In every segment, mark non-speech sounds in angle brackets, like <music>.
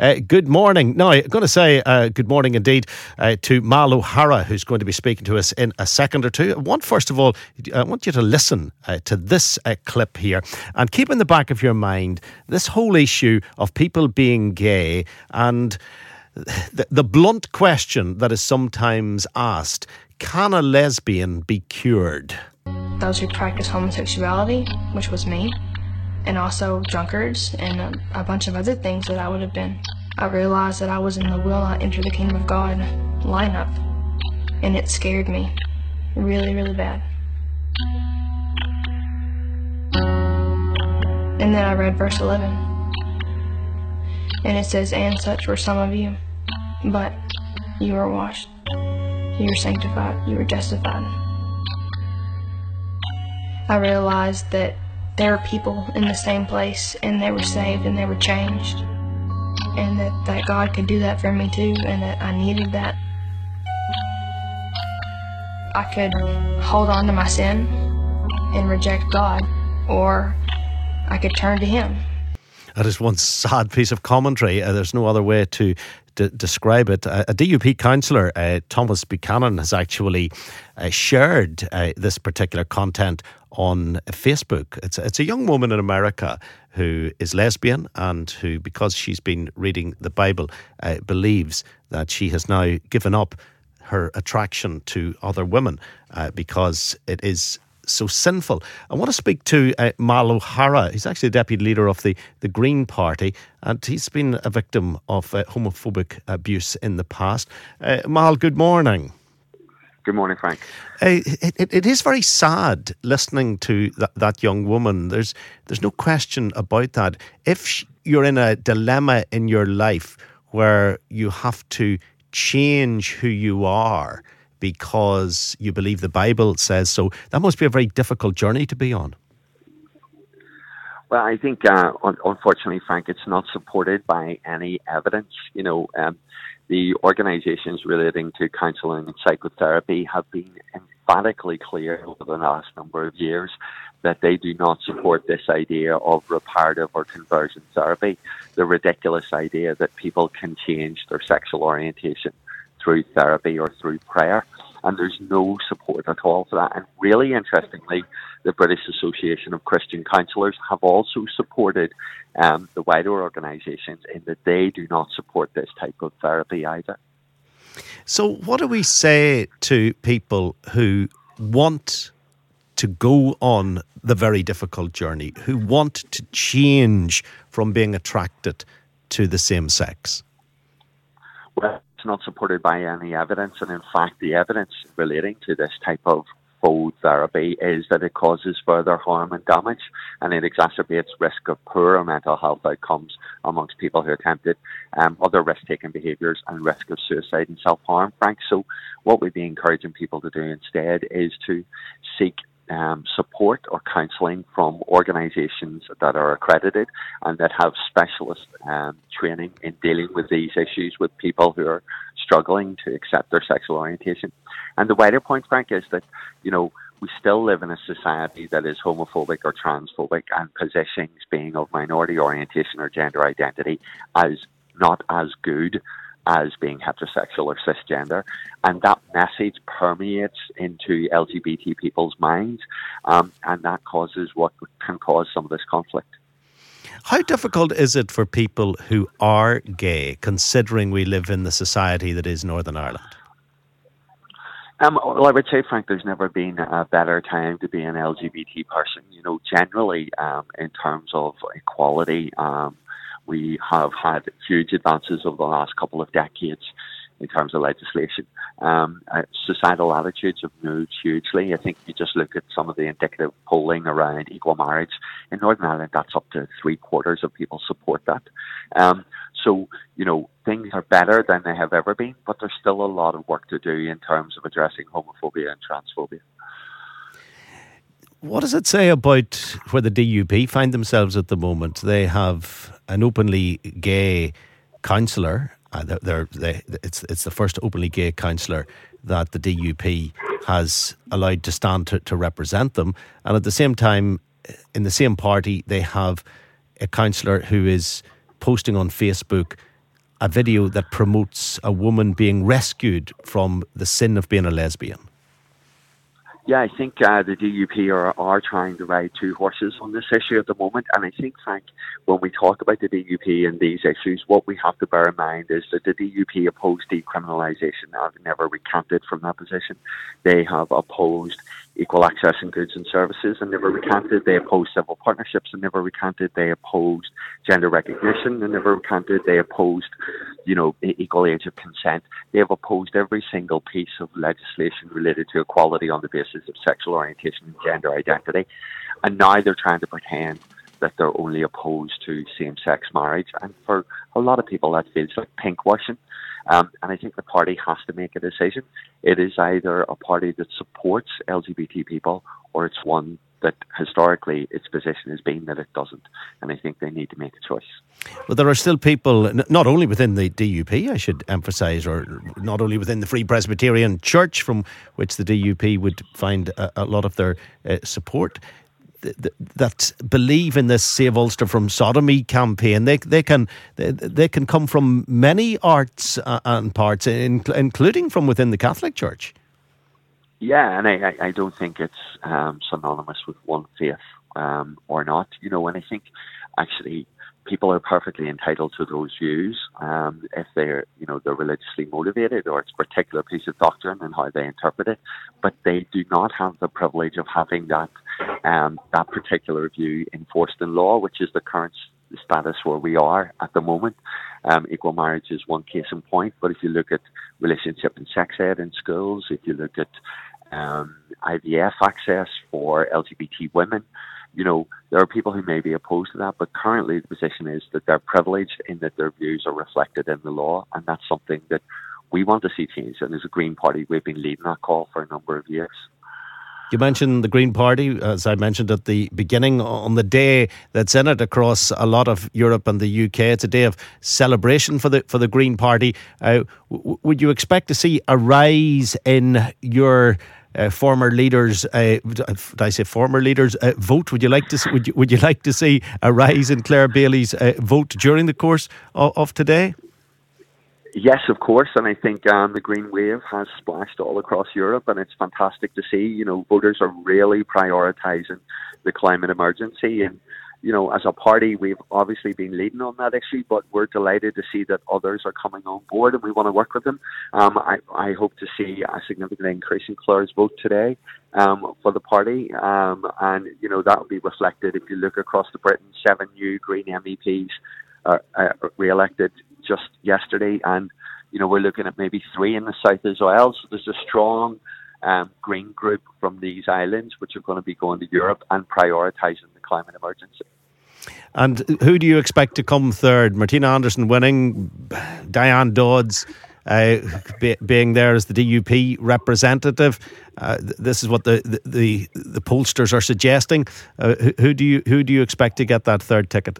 Uh, good morning. Now, I'm going to say uh, good morning indeed uh, to Mal O'Hara, who's going to be speaking to us in a second or two. I want, first of all, I want you to listen uh, to this uh, clip here and keep in the back of your mind this whole issue of people being gay and the, the blunt question that is sometimes asked can a lesbian be cured? Those who practice homosexuality, which was me, and also drunkards and a, a, bunch of other things that I would have been. I realized that I was in the will not enter the kingdom of God lineup, and it scared me really, really bad. And then I read verse 11, and it says, And such were some of you, but you are washed, you are sanctified, you are justified. I realized that there were people in the same place and they were saved and they were changed. And that, that God could do that for me too and that I needed that. I could hold on to my sin and reject God or I could turn to Him. That is one sad piece of commentary. Uh, there's no other way to d- describe it. Uh, a DUP councillor, uh, Thomas Buchanan, has actually uh, shared uh, this particular content on Facebook. It's, it's a young woman in America who is lesbian and who, because she's been reading the Bible, uh, believes that she has now given up her attraction to other women uh, because it is so sinful. I want to speak to uh, Mal O'Hara. He's actually the deputy leader of the, the Green Party, and he's been a victim of uh, homophobic abuse in the past. Uh, Mal, good morning. Good morning, Frank. Uh, it, it is very sad listening to that, that young woman. There's there's no question about that. If you're in a dilemma in your life where you have to change who you are because you believe the Bible says so, that must be a very difficult journey to be on. Well, I think, uh, unfortunately, Frank, it's not supported by any evidence. You know, um, the organisations relating to counselling and psychotherapy have been emphatically clear over the last number of years that they do not support this idea of reparative or conversion therapy, the ridiculous idea that people can change their sexual orientation through therapy or through prayer and there's no support at all for that. And really interestingly, the British Association of Christian Counsellors have also supported um, the wider organisations in that they do not support this type of therapy either. So, what do we say to people who want to go on the very difficult journey, who want to change from being attracted to the same sex? Well, it's not supported by any evidence, and in fact, the evidence relating to this type of faux therapy is that it causes further harm and damage, and it exacerbates risk of poorer mental health outcomes amongst people who attempt it, um, other risk-taking behaviours, and risk of suicide and self-harm. Frank, so what we'd be encouraging people to do instead is to seek um, support or counselling from organisations that are accredited and that have specialist um, training in dealing with these issues with people who are struggling to accept their sexual orientation. And the wider point, Frank, is that, you know, we still live in a society that is homophobic or transphobic and positions being of minority orientation or gender identity as not as good as being heterosexual or cisgender. And that message permeates into LGBT people's minds, um, and that causes what can cause some of this conflict. How difficult is it for people who are gay, considering we live in the society that is Northern Ireland? Um, well, I would say, Frank, there's never been a better time to be an LGBT person. You know, generally, um, in terms of equality, um, we have had huge advances over the last couple of decades in terms of legislation. Um, uh, societal attitudes have moved hugely. I think you just look at some of the indicative polling around equal marriage in Northern Ireland. That's up to three quarters of people support that. Um, so you know things are better than they have ever been, but there's still a lot of work to do in terms of addressing homophobia and transphobia. What does it say about where the DUP find themselves at the moment? They have an openly gay councillor uh, they're, they're, they, it's it's the first openly gay councillor that the DUP has allowed to stand to, to represent them, and at the same time, in the same party, they have a councillor who is posting on Facebook a video that promotes a woman being rescued from the sin of being a lesbian. Yeah, I think uh, the DUP are, are trying to ride two horses on this issue at the moment. And I think, Frank, when we talk about the DUP and these issues, what we have to bear in mind is that the DUP opposed decriminalisation. They never recanted from that position. They have opposed equal access in goods and services and never recanted. They opposed civil partnerships and never recanted. They opposed gender recognition and never recanted. They opposed, you know, equal age of consent. They have opposed every single piece of legislation related to equality on the basis of sexual orientation and gender identity. And now they're trying to pretend that they're only opposed to same sex marriage. And for a lot of people, that feels like pinkwashing. Um, and I think the party has to make a decision. It is either a party that supports LGBT people or it's one that historically its position has been that it doesn't. And I think they need to make a choice. Well, there are still people, not only within the DUP, I should emphasise, or not only within the Free Presbyterian Church, from which the DUP would find a, a lot of their uh, support that believe in this Save Ulster from Sodomy campaign. They they can they, they can come from many arts uh, and parts, including from within the Catholic Church. Yeah, and I, I don't think it's um, synonymous with one faith um, or not. You know, and I think actually people are perfectly entitled to those views um, if they're you know they're religiously motivated or it's a particular piece of doctrine and how they interpret it. But they do not have the privilege of having that um, that particular view enforced in law which is the current status where we are at the moment. Um, equal marriage is one case in point but if you look at relationship and sex ed in schools if you look at um, IVF access for LGBT women you know, there are people who may be opposed to that, but currently the position is that they're privileged in that their views are reflected in the law, and that's something that we want to see change. And as a Green Party, we've been leading that call for a number of years. You mentioned the Green Party, as I mentioned at the beginning, on the day that's in it across a lot of Europe and the UK. It's a day of celebration for the for the Green Party. Uh, w- would you expect to see a rise in your uh, former leaders, uh, did I say former leaders uh, vote? Would you like to see, would you, would you like to see a rise in Clare Bailey's uh, vote during the course of, of, today? Yes, of course, and I think um, the green wave has splashed all across Europe, and it's fantastic to see. You know, voters are really prioritising the climate emergency, and you know, as a party, we've obviously been leading on that issue, but we're delighted to see that others are coming on board and we want to work with them. Um, I, I hope to see a significant increase in Clare's vote today um, for the party. Um, and, you know, that will be reflected if you look across the Britain, seven new Green MEPs are, re-elected just yesterday. And, you know, we're looking at maybe three in the south as well. So there's a strong um, green group from these islands, which are going to be going to Europe and prioritising the climate emergency. And who do you expect to come third? Martina Anderson winning, Diane Dodds uh, be, being there as the DUP representative. Uh, this is what the, the, the, the pollsters are suggesting. Uh, who, who, do you who do you expect to get that third ticket?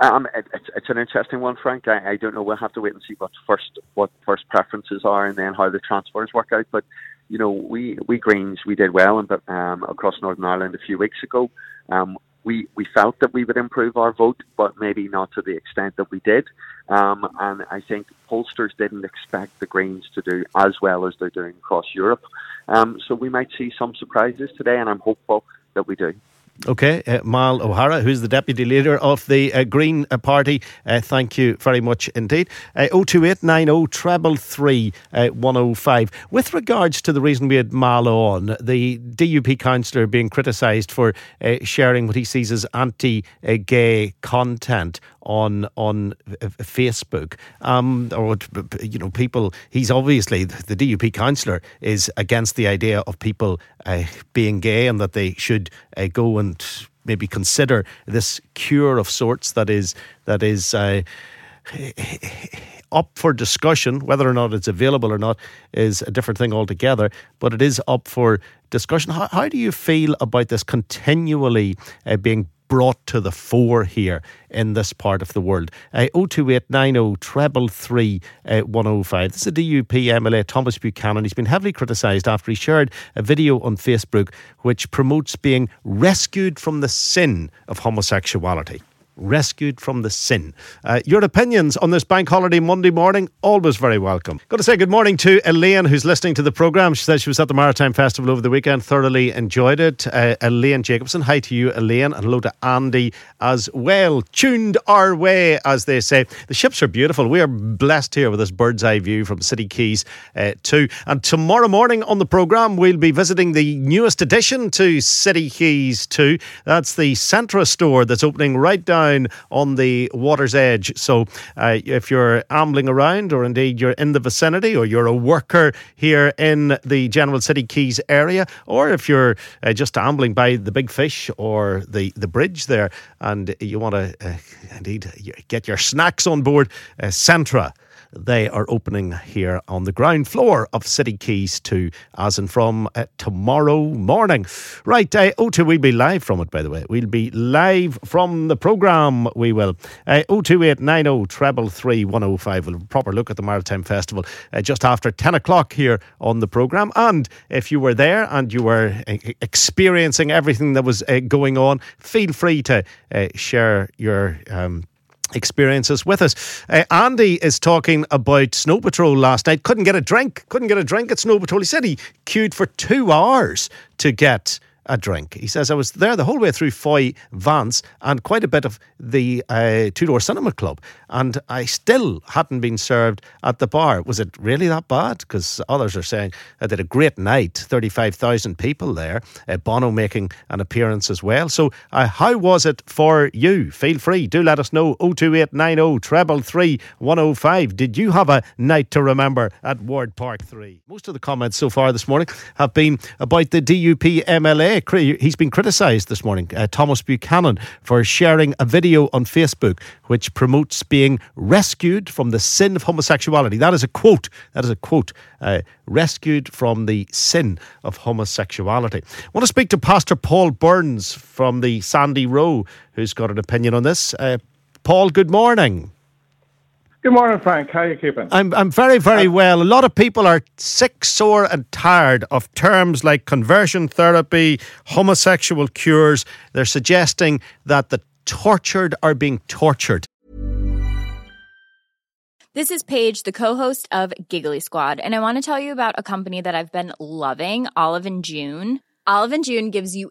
Um, it, it's, it's an interesting one, Frank. I, I don't know. We'll have to wait and see what first what first preferences are, and then how the transfers work out. But you know, we we Greens we did well, and um, across Northern Ireland a few weeks ago. Um, we we felt that we would improve our vote, but maybe not to the extent that we did. Um, and I think pollsters didn't expect the Greens to do as well as they're doing across Europe. Um, so we might see some surprises today, and I'm hopeful that we do. Okay, uh, Mal O'Hara, who's the deputy leader of the uh, Green uh, Party, uh, thank you very much indeed. Uh, 02890 treble uh, 105. With regards to the reason we had Mal on, the DUP councillor being criticised for uh, sharing what he sees as anti-gay content on on Facebook, um, or you know, people. He's obviously the DUP councillor is against the idea of people uh, being gay and that they should uh, go and maybe consider this cure of sorts that is that is. Uh, up for discussion. Whether or not it's available or not is a different thing altogether, but it is up for discussion. How, how do you feel about this continually uh, being brought to the fore here in this part of the world. Uh, 02890 treble three uh, 105. This is a DUP MLA, Thomas Buchanan. He's been heavily criticised after he shared a video on Facebook which promotes being rescued from the sin of homosexuality rescued from the sin. Uh, your opinions on this bank holiday Monday morning, always very welcome. Got to say good morning to Elaine, who's listening to the programme. She says she was at the Maritime Festival over the weekend, thoroughly enjoyed it. Uh, Elaine Jacobson, hi to you, Elaine, and hello to Andy as well. Tuned our way, as they say. The ships are beautiful. We are blessed here with this bird's eye view from City Quays uh, too. And tomorrow morning on the programme, we'll be visiting the newest addition to City Quays too. That's the Centra store that's opening right down on the water's edge. So uh, if you're ambling around, or indeed you're in the vicinity, or you're a worker here in the General City Quays area, or if you're uh, just ambling by the Big Fish or the, the bridge there, and you want to uh, indeed get your snacks on board, uh, Centra they are opening here on the ground floor of City Quays 2, as and from uh, tomorrow morning. Right, uh, O2, we'll be live from it, by the way. We'll be live from the programme, we will. Uh, 02890 treble three 105. We'll proper look at the Maritime Festival uh, just after 10 o'clock here on the programme. And if you were there and you were uh, experiencing everything that was uh, going on, feel free to uh, share your. Um, experiences with us. Uh, Andy is talking about Snow Patrol last night. Couldn't get a drink. Couldn't get a drink at Snow Patrol. He said he queued for two hours to get a drink. He says, I was there the whole way through Foy Vance and quite a bit of the uh, Two Door Cinema Club, and I still hadn't been served at the bar. Was it really that bad? Because others are saying that they had a great night, 35,000 people there, uh, Bono making an appearance as well. So, uh, how was it for you? Feel free, do let us know 02890 treble three 105. Did you have a night to remember at Ward Park 3? Most of the comments so far this morning have been about the DUP MLA he's been criticised this morning, uh, Thomas Buchanan, for sharing a video on Facebook which promotes being rescued from the sin of homosexuality. That is a quote. That is a quote. Uh, rescued from the sin of homosexuality. I want to speak to Pastor Paul Burns from the Sandy Row, who's got an opinion on this. Uh, Paul, good morning. Good morning, Frank. How are you keeping? I'm I'm very very uh, well. A lot of people are sick, sore, and tired of terms like conversion therapy, homosexual cures. They're suggesting that the tortured are being tortured. This is Paige, the co-host of Giggly Squad, and I want to tell you about a company that I've been loving, Olive and June. Olive and June gives you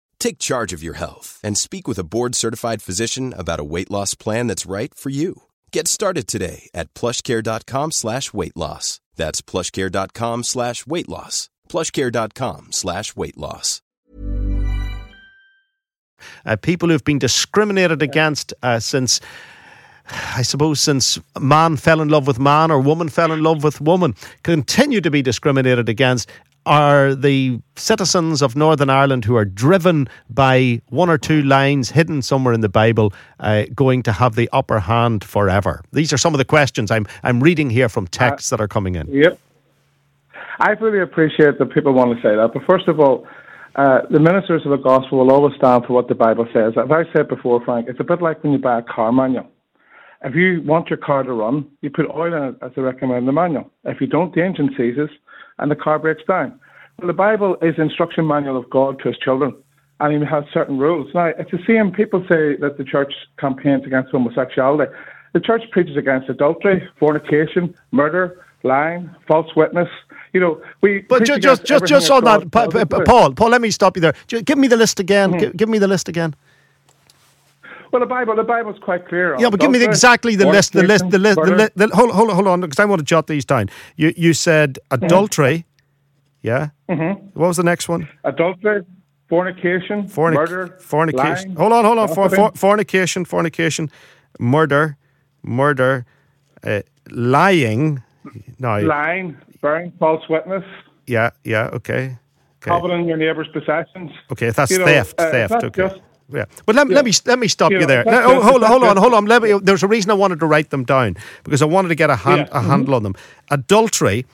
Take charge of your health and speak with a board-certified physician about a weight loss plan that's right for you. Get started today at plushcare.com slash weight loss. That's plushcare.com slash weight loss. plushcare.com slash weight loss. Uh, people who've been discriminated against uh, since, I suppose, since man fell in love with man or woman fell in love with woman, continue to be discriminated against are the citizens of Northern Ireland who are driven by one or two lines hidden somewhere in the Bible uh, going to have the upper hand forever? These are some of the questions I'm I'm reading here from texts uh, that are coming in. Yep. I really appreciate that people want to say that, but first of all, uh, the ministers of the gospel will always stand for what the Bible says. As I said before, Frank, it's a bit like when you buy a car manual. If you want your car to run, you put oil in it as they recommend in the manual. If you don't, the engine seizes and the car breaks down. Well, the Bible is the instruction manual of God to his children, and he has certain rules. Now, it's the same. People say that the church campaigns against homosexuality. The church preaches against adultery, fornication, murder, lying, false witness, you know, we. But just just just, just on that, Paul, Paul, let me stop you there. Give me the list again. Mm-hmm. Give, give, me the list again. Well, the Bible, the Bible's quite clear. Yeah, but give me the, exactly the list, the list, the list, the list. The, hold, hold on, hold on, because I want to jot these down. You you said adultery. Mm-hmm. Yeah. Mm-hmm. What was the next one? Adultery, fornication, Fornic- murder, fornication. Lying, hold on, hold on. For, for, fornication, fornication, murder, murder, uh, lying. No, lying, bearing false witness. Yeah, yeah, okay. okay. Coveting your neighbor's possessions. Okay, that's you theft, know, uh, theft. Okay. Just, yeah, but let, yeah. let me let me stop you, you there. Oh, hold, hold on, hold on. Let me, there's a reason I wanted to write them down because I wanted to get a, hand, yeah. a mm-hmm. handle on them. Adultery.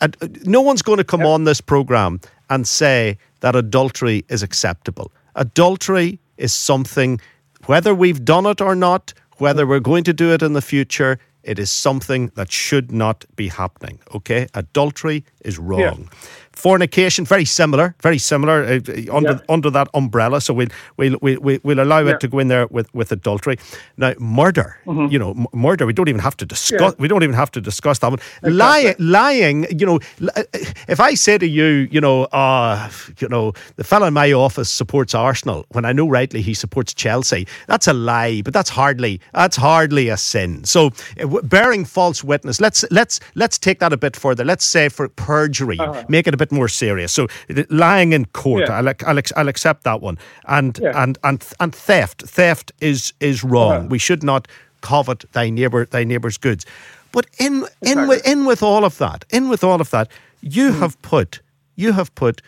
Ad, no one's going to come yeah. on this program and say that adultery is acceptable. Adultery is something, whether we've done it or not, whether we're going to do it in the future, it is something that should not be happening. Okay? Adultery is wrong. Fornication, very similar, very similar uh, under yeah. under that umbrella. So we'll we'll we'll, we'll allow yeah. it to go in there with, with adultery. Now, murder, mm-hmm. you know, m- murder. We don't even have to discuss. Yeah. We don't even have to discuss that one. Lying, lying. You know, uh, if I say to you, you know, uh, you know, the fellow in my office supports Arsenal when I know rightly he supports Chelsea. That's a lie, but that's hardly that's hardly a sin. So uh, bearing false witness. Let's let's let's take that a bit further. Let's say for perjury, uh-huh. make it a bit more serious. So lying in court, yeah. I'll, I'll, I'll, accept that one. And yeah. and and and theft, theft is is wrong. Uh-huh. We should not covet thy neighbor thy neighbor's goods. But in in with, in with all of that, in with all of that, you mm-hmm. have put you have put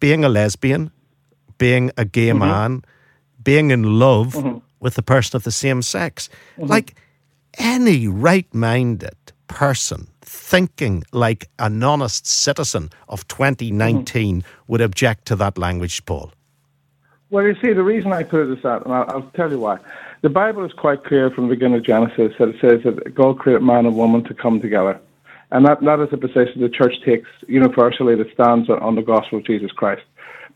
being a lesbian, being a gay mm-hmm. man, being in love mm-hmm. with the person of the same sex, mm-hmm. like any right minded person thinking like an honest citizen of 2019 mm-hmm. would object to that language, Paul? Well, you see, the reason I put it is that, and I'll, I'll, tell you why. The Bible is quite clear from the beginning of Genesis that it says that God created man and woman to come together. And that, that is a position the church takes universally that stands on the gospel of Jesus Christ.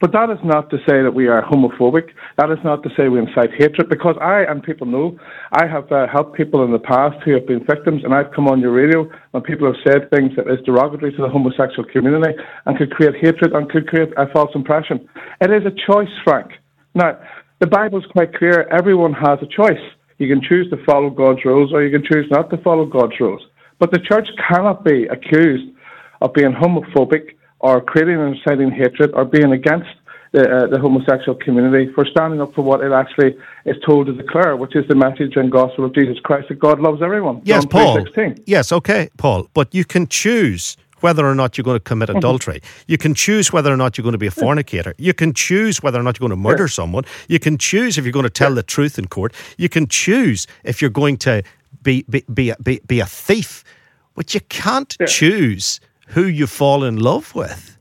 But that is not to say that we are homophobic. That is not to say we incite hatred, because I, and people know, I have uh, helped people in the past who have been victims, and I've come on your radio when people have said things that is derogatory to the homosexual community and could create hatred and could create a false impression. It is a choice, Frank. Now, the Bible is quite clear. Everyone has a choice. You can choose to follow God's rules or you can choose not to follow God's rules. But the church cannot be accused of being homophobic or creating and inciting hatred or being against the, uh, the homosexual community for standing up for what it actually is told to declare, which is the message and gospel of Jesus Christ that God loves everyone. Yes, John Paul. Yes, okay, Paul. But you can choose whether or not you're going to commit mm-hmm. adultery. You can choose whether or not you're going to be a fornicator. You can choose whether or not you're going to murder someone. You can choose if you're going to tell the truth in court. You can choose if you're going to be be be, be, be a thief. But you can't choose who you fall in love with.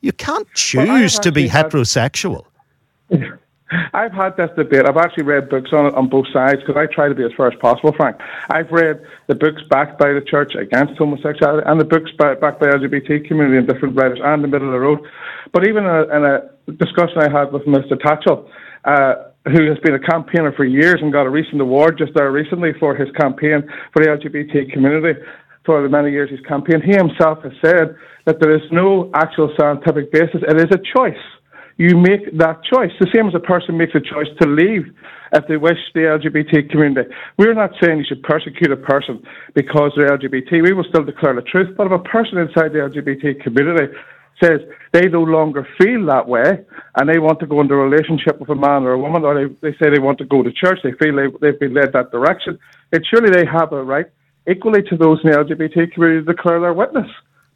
You can't choose well, to be heterosexual. Had, <laughs> I've had this debate. I've actually read books on it on both sides because I try to be as fair as possible, Frank. I've read the books backed by the church against homosexuality and the books by, backed by the LGBT community and different writers and the middle of the road. But even in a, in a discussion I had with Mr. Tatchell, uh, who has been a campaigner for years and got a recent award just there recently for his campaign for the LGBT community for the many years he's campaigned, he himself has said that there is no actual scientific basis. It is a choice. You make that choice. The same as a person makes a choice to leave if they wish the LGBT community. We're not saying you should persecute a person because they're LGBT. We will still declare the truth. But if a person inside the LGBT community says they no longer feel that way and they want to go into a relationship with a man or a woman, or they, they say they want to go to church, they feel they, they've been led that direction, it surely they have a right, equally to those in the LGBT community, to declare their witness.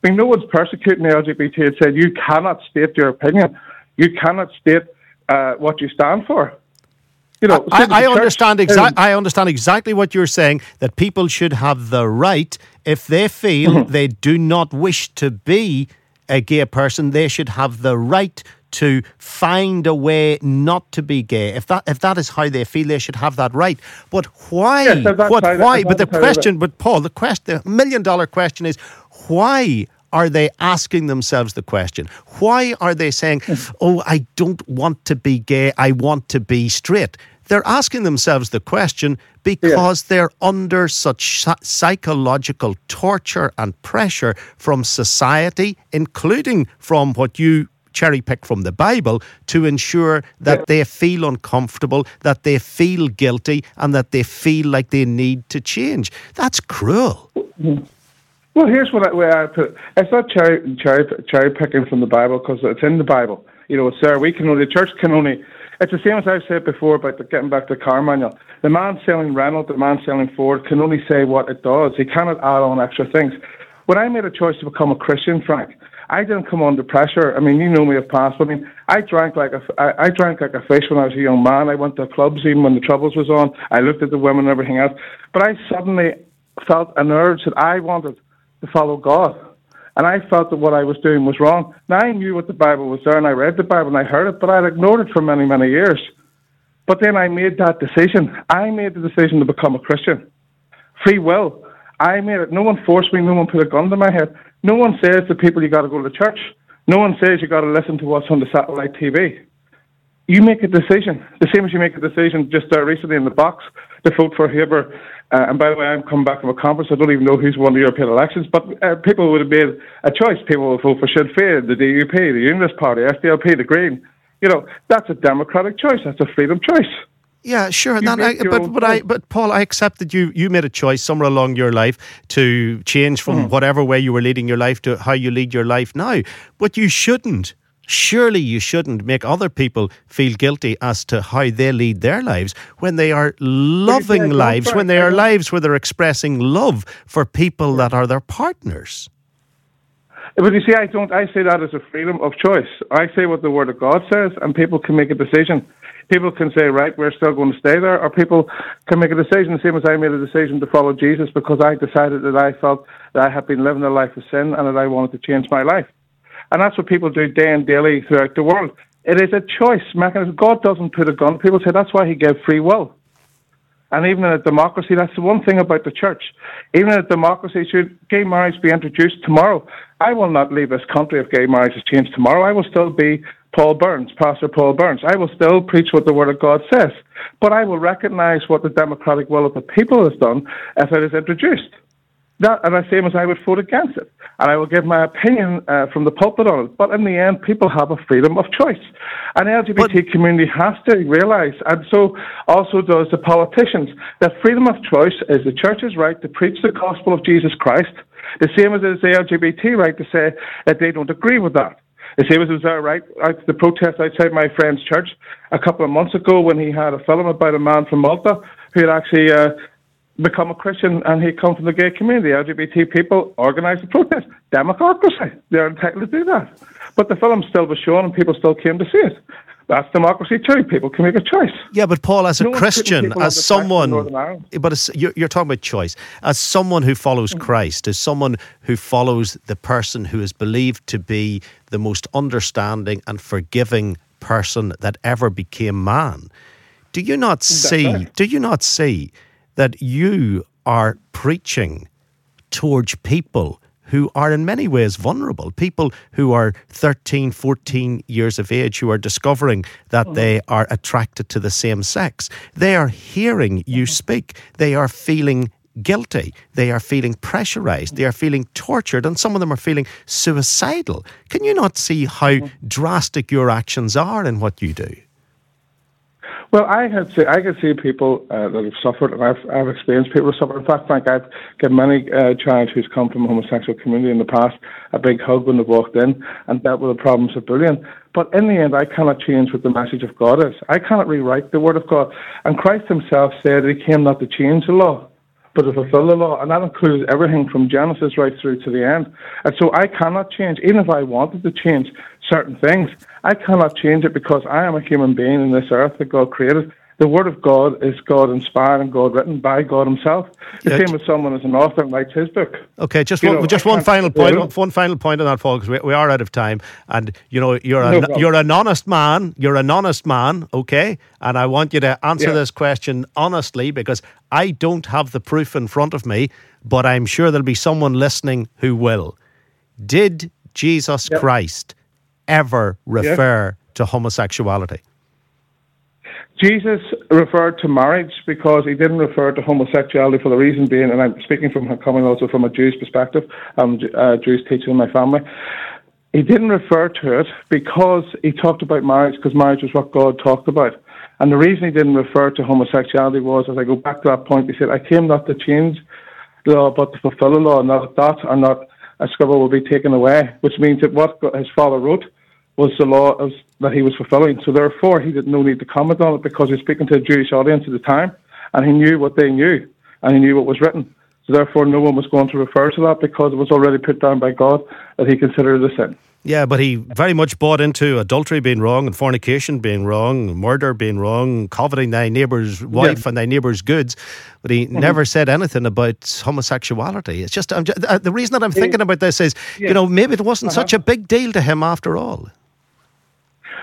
I mean, no one's persecuting the LGBT and said you cannot state your opinion, you cannot state uh, what you stand for. You know, I, I understand exactly. I understand exactly what you're saying. That people should have the right, if they feel mm-hmm. they do not wish to be a gay person, they should have the right to find a way not to be gay. If that if that is how they feel, they should have that right. But why? Yes, what? Why? But the question, but Paul, the question, the million dollar question is why are they asking themselves the question? Why are they saying, "Oh, I don't want to be gay. I want to be straight"? They're asking themselves the question because yeah. they're under such psychological torture and pressure from society, including from what you cherry pick from the Bible to ensure that yeah. they feel uncomfortable, that they feel guilty, and that they feel like they need to change. That's cruel. Well, here's what I, where I put it. It's not cherry, cherry, cherry picking from the Bible because it's in the Bible. You know, sir, we can only, the church can only it's the same as I've said before about the, getting back to the car manual. The man selling Renault, the man selling Ford can only say what it does. He cannot add on extra things. When I made a choice to become a Christian, Frank, I didn't come under pressure. I mean, you know me of past. I mean, I drank like a, I, I drank like a fish when I was a young man. I went to clubs even when the troubles was on. I looked at the women and everything else. But I suddenly felt an urge that I wanted to follow God. And I felt that what I was doing was wrong. Now I knew what the Bible was there and I read the Bible and I heard it, but I ignored it for many, many years. But then I made that decision. I made the decision to become a Christian. Free will. I made it. No one forced me. No one put a gun to my head. No one says to people you got to go to church. No one says you got to listen to what's on the satellite TV. You make a decision. The same as you make a decision just uh, recently in the box to vote for whoever uh, and by the way, I'm coming back from a conference. I don't even know who's won the European elections, but uh, people would have made a choice. People will vote for Sinn Féin, the DUP, the Unionist Party, SDLP, the Green. You know, that's a democratic choice. That's a freedom choice. Yeah, sure. I, but but I but Paul, I accept that you you made a choice somewhere along your life to change from mm. whatever way you were leading your life to how you lead your life now. But you shouldn't Surely you shouldn't make other people feel guilty as to how they lead their lives when they are loving lives, when they are lives where they're expressing love for people that are their partners. But you see, I don't. I say that as a freedom of choice. I say what the Word of God says, and people can make a decision. People can say, right, we're still going to stay there, or people can make a decision, the same as I made a decision to follow Jesus because I decided that I felt that I had been living a life of sin and that I wanted to change my life. And that's what people do day and daily throughout the world. It is a choice mechanism. God doesn't put a gun. People say that's why he gave free will. And even in a democracy, that's the one thing about the church. Even in a democracy, should gay marriage be introduced tomorrow, I will not leave this country if gay marriage is changed tomorrow. I will still be Paul Burns, Pastor Paul Burns. I will still preach what the Word of God says. But I will recognize what the democratic will of the people has done if it is introduced. That, and the same as I would vote against it. And I will give my opinion uh, from the pulpit on it. But in the end, people have a freedom of choice. And the LGBT but, community has to realise, and so also does the politicians, that freedom of choice is the church's right to preach the gospel of Jesus Christ, the same as it is the LGBT right to say that they don't agree with that. The same as it was our right, out the protest outside my friend's church a couple of months ago when he had a film about a man from Malta who had actually uh, become a Christian and he come from the gay community. LGBT people organised a protest. Democracy. They're entitled to do that. But the film still was shown and people still came to see it. That's democracy too. People can make a choice. Yeah, but Paul, as a no Christian, as someone, but as, you're, you're, talking about choice. As someone who follows mm-hmm. Christ, as someone who follows the person who is believed to be the most understanding and forgiving person that ever became man, do you not see? Right. Do you not see that you are preaching towards people who are in many ways vulnerable, people who are 13, 14 years of age who are discovering that mm-hmm. they are attracted to the same sex. They are hearing you mm-hmm. speak, they are feeling guilty. They are feeling pressurized. They are feeling tortured. And some of them are feeling suicidal. Can you not see how mm-hmm. drastic your actions are in what you do? Well, I had see, I can see people uh, that have suffered, and I've, I've experienced people who suffer. In fact, Frank, I've given many uh, child who's come from a homosexual community in the past a big hug when they walked in and dealt with the problems of bullying. But in the end, I cannot change what the message of God is. I cannot rewrite the Word of God. And Christ Himself said He came not to change the law, but to fulfill the law, and that includes everything from Genesis right through to the end. And so I cannot change, even if I wanted to change certain things, I cannot change it because I am a human being in this earth that God created. The Word of God is God inspired and God written by God Himself. The yeah, same as someone as an author and writes his book. Okay, just one, know, just one final point. One final point on that, folks. We, we are out of time, and you know you're a, no you're an honest man. You're an honest man. Okay, and I want you to answer yeah. this question honestly because I don't have the proof in front of me, but I'm sure there'll be someone listening who will. Did Jesus yep. Christ ever refer yep. to homosexuality? Jesus referred to marriage because he didn't refer to homosexuality for the reason being, and I'm speaking from coming also from a Jewish perspective, I'm a uh, Jewish teacher in my family. He didn't refer to it because he talked about marriage because marriage was what God talked about. And the reason he didn't refer to homosexuality was, as I go back to that point, he said, I came not to change the law, but to fulfill the law, not that or not a scribble will be taken away, which means that what his father wrote was the law that he was fulfilling. So therefore, he did no need to comment on it because he was speaking to a Jewish audience at the time, and he knew what they knew, and he knew what was written. So therefore, no one was going to refer to that because it was already put down by God that he considered a sin. Yeah, but he very much bought into adultery being wrong and fornication being wrong, murder being wrong, coveting thy neighbour's wife yeah. and thy neighbour's goods. But he mm-hmm. never said anything about homosexuality. It's just, just uh, the reason that I'm thinking about this is, yeah. you know, maybe it wasn't uh-huh. such a big deal to him after all.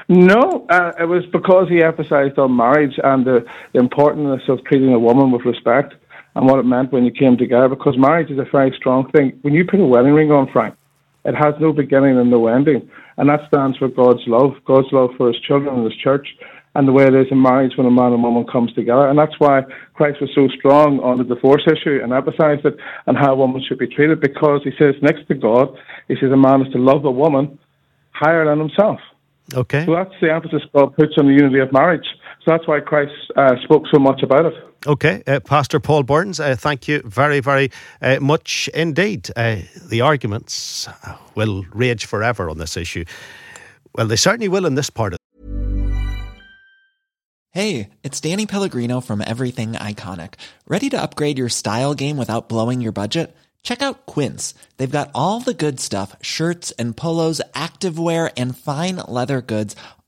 No, uh, it was because he emphasised on marriage and the, the importance of treating a woman with respect and what it meant when you came together. Because marriage is a very strong thing. When you put a wedding ring on, Frank, it has no beginning and no ending, and that stands for God's love, God's love for His children and His church, and the way it is in marriage when a man and woman comes together. And that's why Christ was so strong on the divorce issue and emphasised it and how a woman should be treated. Because he says, next to God, he says a man is to love a woman higher than himself. Okay. So that's the emphasis God puts on the unity of marriage. So that's why Christ uh, spoke so much about it. Okay, uh, Pastor Paul Burns, uh, thank you very, very uh, much indeed. Uh, the arguments will rage forever on this issue. Well, they certainly will in this part of. Hey, it's Danny Pellegrino from Everything Iconic. Ready to upgrade your style game without blowing your budget? Check out Quince. They've got all the good stuff shirts and polos, activewear, and fine leather goods,